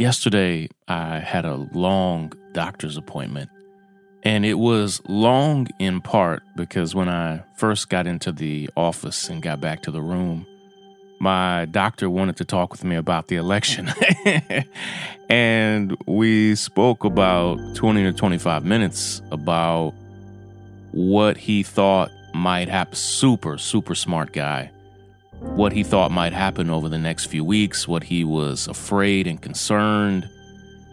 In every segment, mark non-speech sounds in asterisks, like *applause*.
Yesterday, I had a long doctor's appointment. And it was long in part because when I first got into the office and got back to the room, my doctor wanted to talk with me about the election. *laughs* and we spoke about 20 to 25 minutes about what he thought might happen. Super, super smart guy what he thought might happen over the next few weeks, what he was afraid and concerned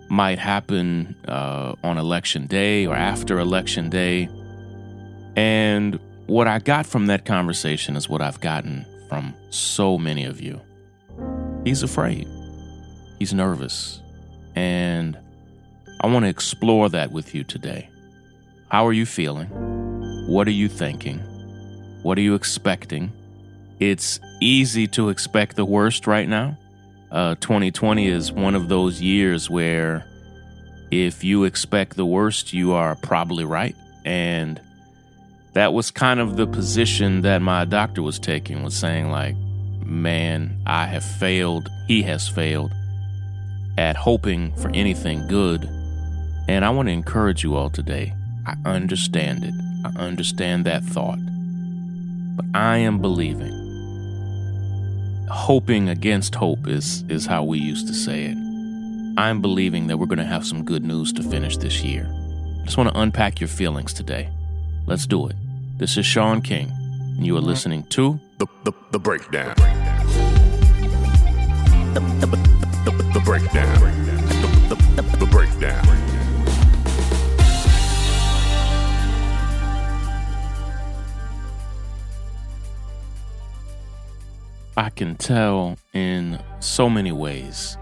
might happen uh, on election day or after election day. And what I got from that conversation is what I've gotten from so many of you. He's afraid, he's nervous. And I want to explore that with you today. How are you feeling? What are you thinking? What are you expecting? It's easy to expect the worst right now. Uh, 2020 is one of those years where if you expect the worst, you are probably right. And that was kind of the position that my doctor was taking, was saying, like, man, I have failed. He has failed at hoping for anything good. And I want to encourage you all today. I understand it. I understand that thought. But I am believing hoping against hope is is how we used to say it. I'm believing that we're going to have some good news to finish this year. I just want to unpack your feelings today. Let's do it. This is Shaun King, and you are listening to the the, the breakdown. The, the, the, the breakdown. The, the, the, the breakdown. I can tell in so many ways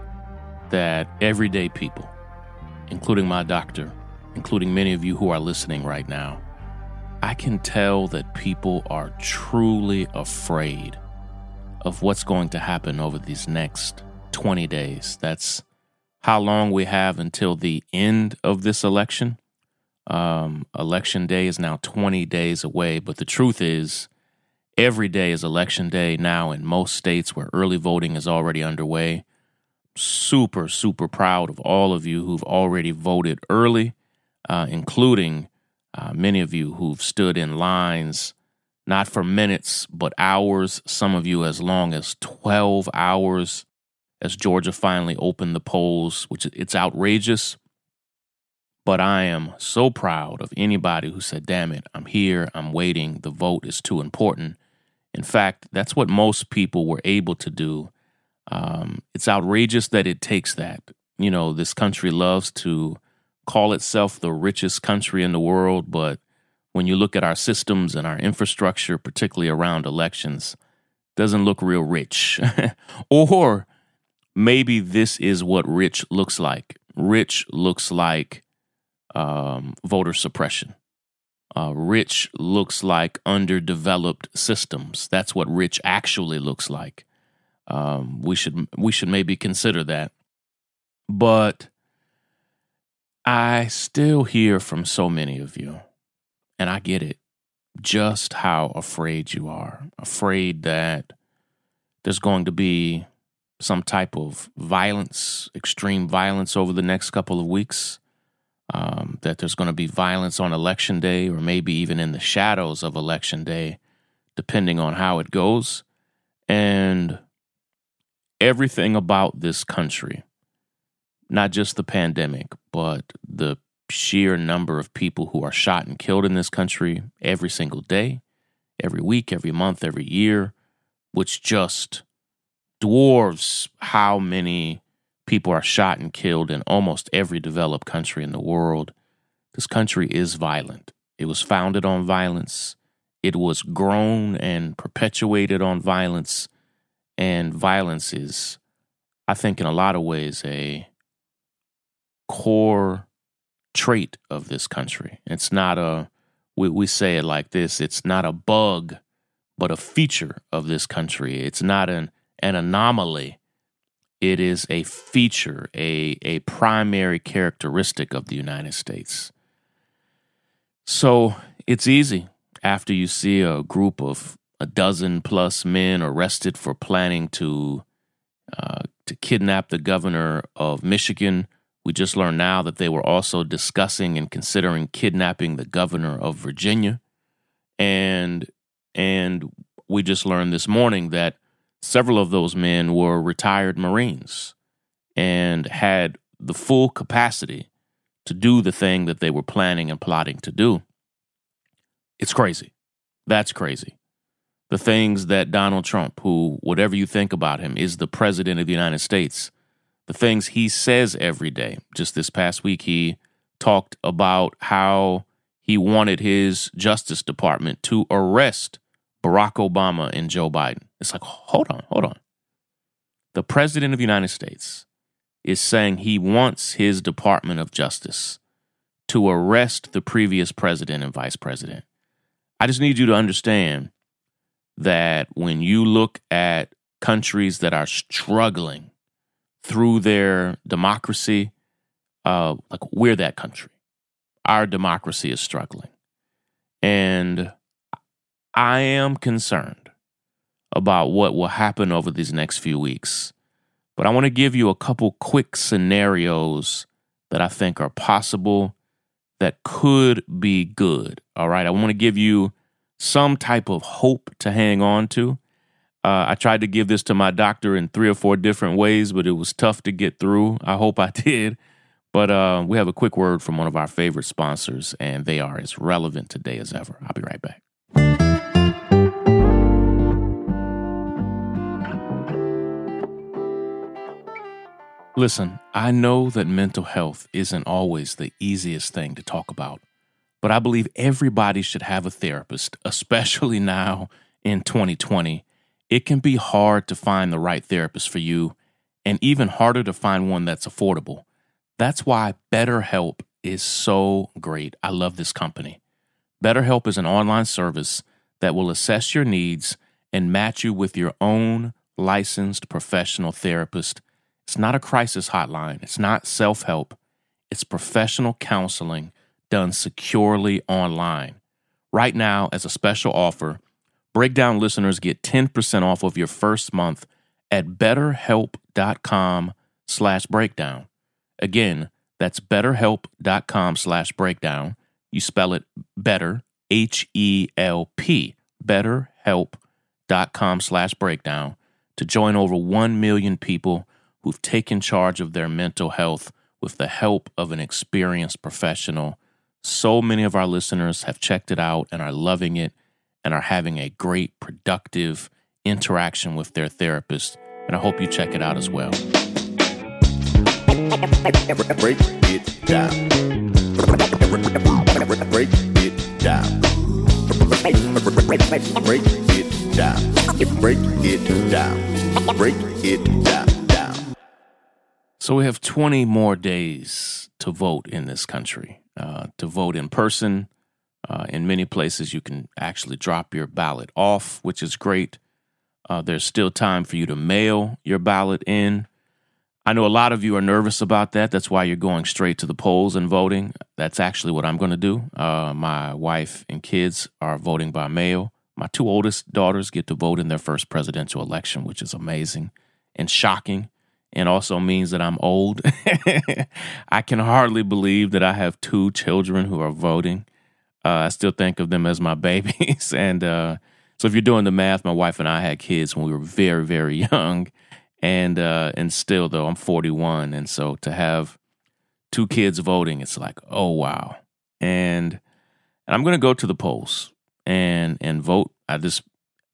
that everyday people, including my doctor, including many of you who are listening right now, I can tell that people are truly afraid of what's going to happen over these next 20 days. That's how long we have until the end of this election. Um, election day is now 20 days away, but the truth is, Every day is election day now in most states where early voting is already underway. Super, super proud of all of you who've already voted early, uh, including uh, many of you who've stood in lines, not for minutes, but hours, some of you as long as 12 hours as Georgia finally opened the polls, which it's outrageous. But I am so proud of anybody who said, damn it, I'm here, I'm waiting, the vote is too important. In fact, that's what most people were able to do. Um, it's outrageous that it takes that. You know, this country loves to call itself the richest country in the world, but when you look at our systems and our infrastructure, particularly around elections, doesn't look real rich. *laughs* or maybe this is what rich looks like. Rich looks like um, voter suppression. Uh, rich looks like underdeveloped systems. That's what rich actually looks like. Um, we should we should maybe consider that. But I still hear from so many of you, and I get it, just how afraid you are. Afraid that there's going to be some type of violence, extreme violence over the next couple of weeks um, that there's going to be violence on election day or maybe even in the shadows of election day, depending on how it goes. And everything about this country, not just the pandemic, but the sheer number of people who are shot and killed in this country every single day, every week, every month, every year, which just dwarfs how many people are shot and killed in almost every developed country in the world. This country is violent. It was founded on violence. It was grown and perpetuated on violence. And violence is, I think, in a lot of ways, a core trait of this country. It's not a, we, we say it like this it's not a bug, but a feature of this country. It's not an, an anomaly. It is a feature, a, a primary characteristic of the United States. So it's easy after you see a group of a dozen plus men arrested for planning to uh, to kidnap the governor of Michigan. We just learned now that they were also discussing and considering kidnapping the governor of Virginia, and and we just learned this morning that several of those men were retired Marines and had the full capacity to do the thing that they were planning and plotting to do. It's crazy. That's crazy. The things that Donald Trump, who, whatever you think about him, is the president of the United States, the things he says every day. Just this past week, he talked about how he wanted his Justice Department to arrest Barack Obama and Joe Biden. It's like, hold on, hold on. The president of the United States is saying he wants his Department of Justice to arrest the previous president and vice president. I just need you to understand that when you look at countries that are struggling through their democracy, uh, like we're that country. Our democracy is struggling. And I am concerned about what will happen over these next few weeks. But I want to give you a couple quick scenarios that I think are possible that could be good. All right. I want to give you some type of hope to hang on to. Uh, I tried to give this to my doctor in three or four different ways, but it was tough to get through. I hope I *laughs* did. But uh, we have a quick word from one of our favorite sponsors, and they are as relevant today as ever. I'll be right back. Listen, I know that mental health isn't always the easiest thing to talk about, but I believe everybody should have a therapist, *laughs* especially now in 2020. It can be hard to find the right therapist for you, and even harder to find one that's affordable. That's why BetterHelp is so great. I love this company. BetterHelp is an online service that will assess your needs and match you with your own licensed professional therapist it's not a crisis hotline, it's not self help, it's professional counseling done securely online. Right now, as a special offer, Breakdown listeners get 10% off of your first month at betterhelp.com slash breakdown. Again, that's betterhelp.com slash breakdown. You spell it better, H E L P, betterhelp.com slash breakdown to join over 1 million people who've taken charge of their mental health with the help of an experienced professional. So many of our listeners have checked it out and are loving it and are having a great, productive interaction with their therapist. And I hope you check it out as well. Break it down. Break it down. Break it down. Break it down. Break it down. So we have 20 more days to vote in this country, uh, to vote in person. Uh, in many places, you can actually drop your ballot off, which is great. Uh, there's still time for you to mail your ballot in. I know a lot of you are nervous about that. That's why you're going straight to the polls and voting. That's actually what I'm going to do. Uh, my wife and kids are voting by mail. My two oldest daughters get to vote in their first presidential election, which is amazing and shocking and also means that I'm old. *laughs* I can hardly believe that I have two children who are voting. Uh, I still think of them as my *laughs* babies. and uh, so, if you're doing the math, my wife and I had kids when we were very, very *laughs* young. And uh, and still, though, I'm 41, and so to have two kids voting, it's like, oh wow. And and I'm going to go to the polls and and vote. I just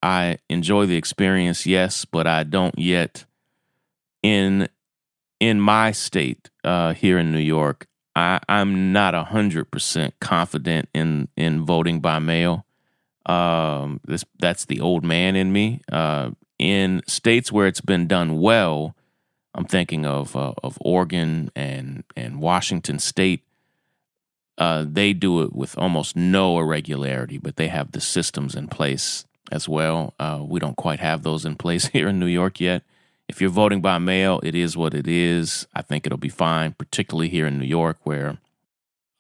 I enjoy the experience, yes, but I don't yet in in my state uh, here in New York, I, I'm not hundred percent confident in in voting by mail. Um, this that's the old man in me. Uh, in states where it's been done well, I'm thinking of uh, of Oregon and and Washington State, uh, they do it with almost no irregularity, but they have the systems in place as well. Uh, we don't quite have those in place *laughs* here in New York yet. If you're voting by mail, it is what it is. I think it'll be fine, particularly here in New York, where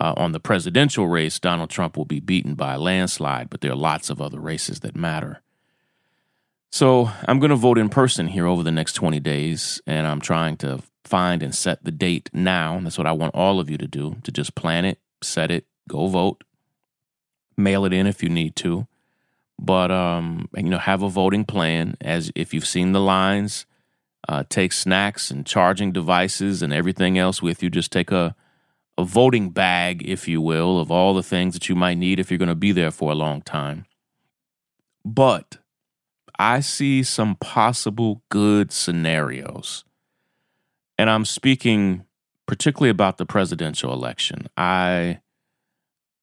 uh, on the presidential race, Donald Trump will be beaten by a landslide, but there are lots of other races that matter. So I'm going to vote in person here over the next 20 days, and I'm trying to find and set the date now. That's what I want all of you to do to just plan it, set it, go vote, mail it in if you need to. But um, you know, have a voting plan as if you've seen the lines, uh, take snacks and charging devices and everything else with you. Just take a a voting bag, if you will, of all the things that you might need if you're going to be there for a long time. But I see some possible good scenarios. And I'm speaking particularly about the presidential election. I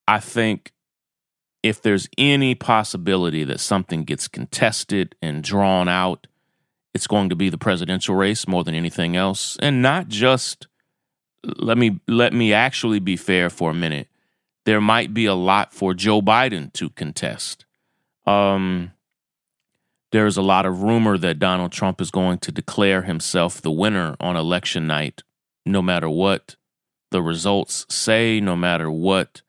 I think if there's any possibility that something gets contested and drawn out, it's going to be the presidential race more than anything else, and not just let me let me actually be fair for a minute. There might be a lot for Joe Biden to contest. Um, there's a lot of rumor that Donald Trump is going to declare himself the winner on election night, no matter what the results say, no matter what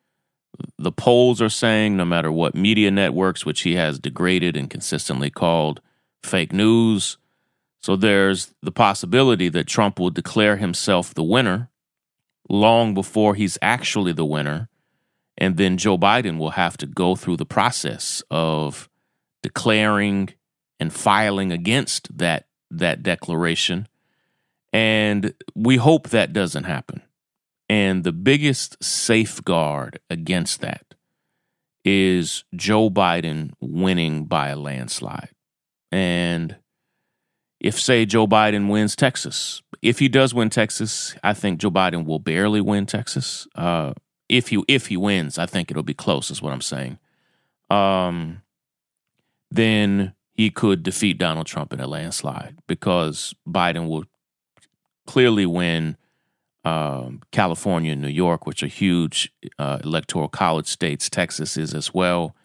the polls are saying, no matter what media networks, which he has degraded and consistently called fake news. So there's the possibility that Trump will declare himself the winner long before he's actually the winner. And then Joe Biden will have to go through the process of declaring and filing against that that declaration. And we hope that doesn't happen. And the biggest safeguard against that is Joe Biden winning by a landslide. And if, say, Joe Biden wins Texas, if he does win Texas, I think Joe Biden will barely win Texas. Uh, if he if he wins, I think it'll be close. Is what I'm saying. Um, then he could defeat Donald Trump in a landslide because Biden will clearly win um, California and New York, which are huge uh, electoral college states. Texas is as well.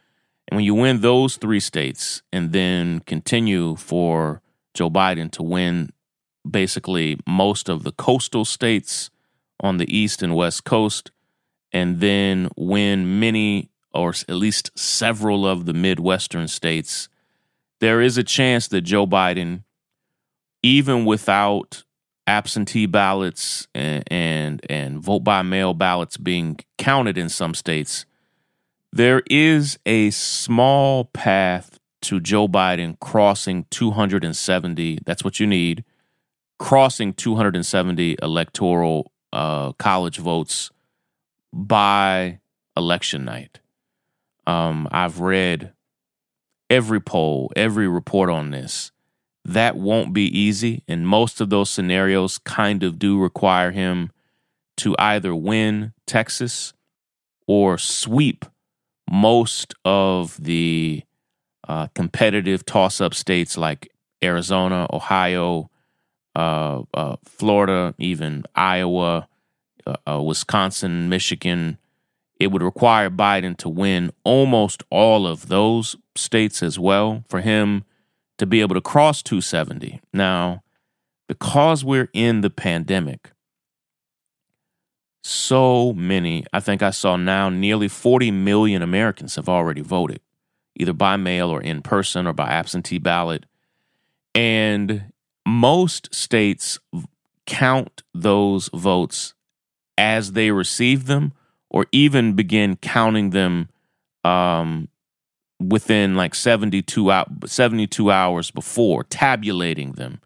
And when you win those three states and then continue for Joe Biden to win basically most of the coastal states on the east and west coast, and then win many or at least several of the Midwestern states, there is a chance that Joe Biden, even without absentee ballots and, and, and vote by mail ballots being counted in some states, there is a small path to Joe Biden crossing 270. That's what you need. Crossing 270 electoral uh, college votes by election night. Um, I've read every poll, every report on this that won't be easy. And most of those scenarios kind of do require him to either win Texas or sweep most of the uh, competitive toss up states like Arizona, Ohio, uh, uh, Florida, even Iowa, uh, uh, Wisconsin, Michigan. It would require Biden to win almost all of those states as well for him to be able to cross 270. Now, because we're in the pandemic, so many, I think I saw now nearly 40 million Americans have already voted, either by mail or in person or by absentee ballot. And most states count those votes as they receive them or even begin counting them um, within like 72, out, 72 hours before, tabulating them.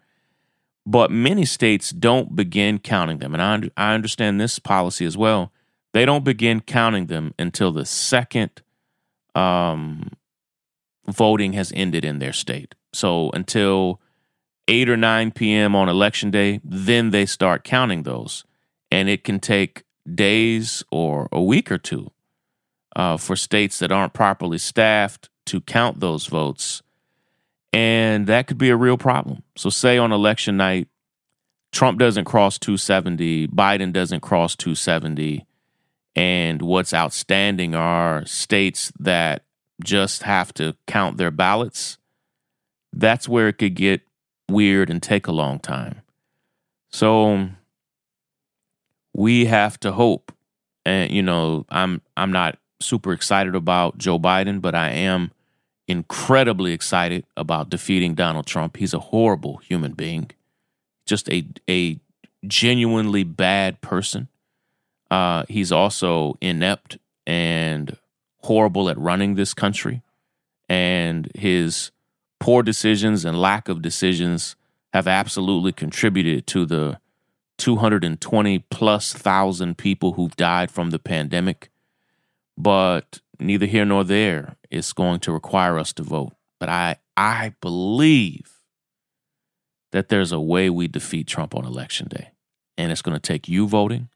But many states don't begin counting them. And I, I understand this policy as well. They don't begin counting them until the second um, voting has ended in their state. So until 8 or 9 p.m. on election day, then they start counting those. And it can take days or a week or two uh, for states that aren't properly staffed to count those votes. And that could be a real problem. So, say on election night, Trump doesn't cross 270, Biden doesn't cross 270, and what's outstanding are states that just have to count their ballots, that's where it could get weird and take a long time. So we have to hope. And you know, I'm I'm not super excited about Joe Biden, but I am incredibly excited about defeating Donald Trump. He's a horrible human being. Just a a genuinely bad person. Uh, he's also inept and horrible at running this country. And his poor decisions and lack of decisions have absolutely contributed to the 220 plus thousand people who've died from the pandemic. But neither here nor there. It's going to require us to vote. But I, I believe that there's a way we defeat Trump on election day. And it's going to take you voting.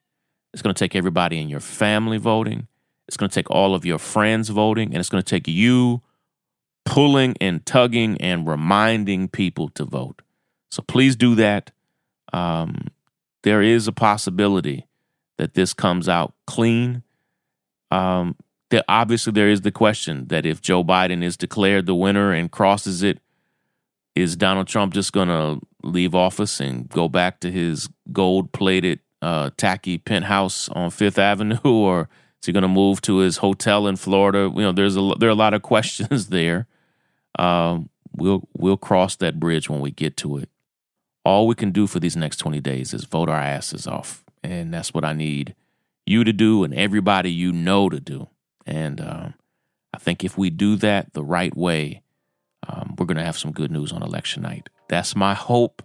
It's going to take everybody in your family voting. It's going to take all of your friends voting. And it's going to take you pulling and tugging and reminding people to vote. So please do that. Um, there is a possibility that this comes out clean. Um, there, obviously, there is the question that if Joe Biden is declared the winner and crosses it, is Donald Trump just going to leave office and go back to his gold plated, uh, tacky penthouse on Fifth Avenue, *laughs* or is he going to move to his hotel in Florida? You know, there's a there are a lot of *laughs* questions there. Um, we'll we'll cross that bridge when we get to it. All we can do for these next 20 days is vote our asses off. And that's what I need you to do and everybody you know to do. And um, I think if we do that the right way, um, we're going to have some good news on election night. That's my hope.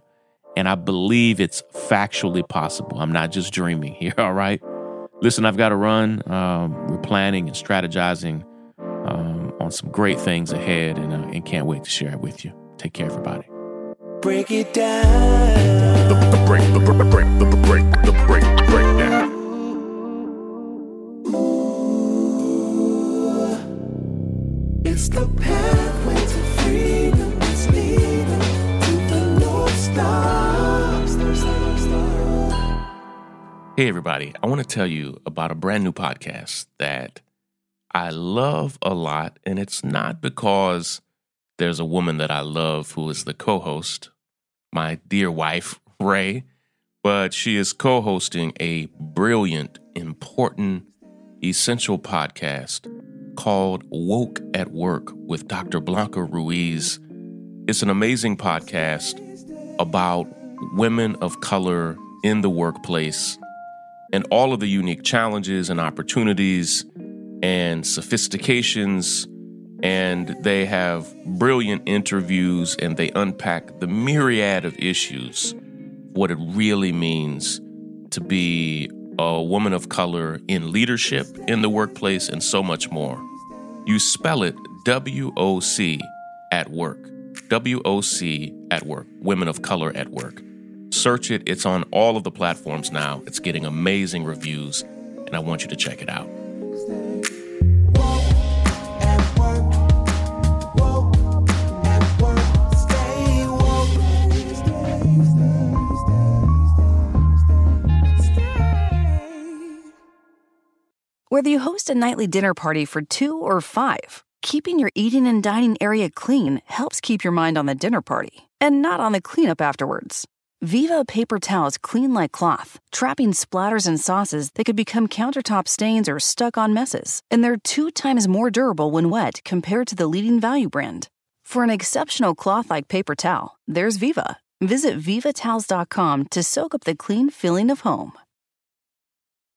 And I believe it's factually possible. I'm not just dreaming here, *laughs* all right? Listen, I've got to run. Um, we're planning and strategizing um, on some great things ahead and, uh, and can't wait to share it with you. Take care, everybody. Break it down. The, the break, the break, the break, the break, the break, Hey, everybody. I want to tell you about a brand new podcast that I love a lot. And it's not because there's a woman that I love who is the co host, my dear wife, *laughs* Rai, but she is co hosting a brilliant, important, essential podcast called WOC at Work with Dr. Blanca Ruiz. It's an amazing podcast about women of color in the workplace and all of the unique challenges and opportunities and sophistications. And they have brilliant interviews and they unpack the myriad of issues, what it really means to be a woman of color in leadership in the workplace and so much more. You spell it W O C at work. W O C at work. Women of color at work. Search it. It's on all of the platforms now. It's getting amazing reviews, and I want you to check it out. Whether you host a nightly dinner party for two or five, keeping your eating and dining area clean helps keep your mind on the dinner party and not on the cleanup afterwards. Viva paper towels clean like cloth, trapping splatters and sauces that could become countertop stains or stuck on messes. And they're two times more durable when wet compared to the leading value brand. For an exceptional cloth like paper towel, there's Viva. Visit vivatowels.com to soak up the clean feeling of home.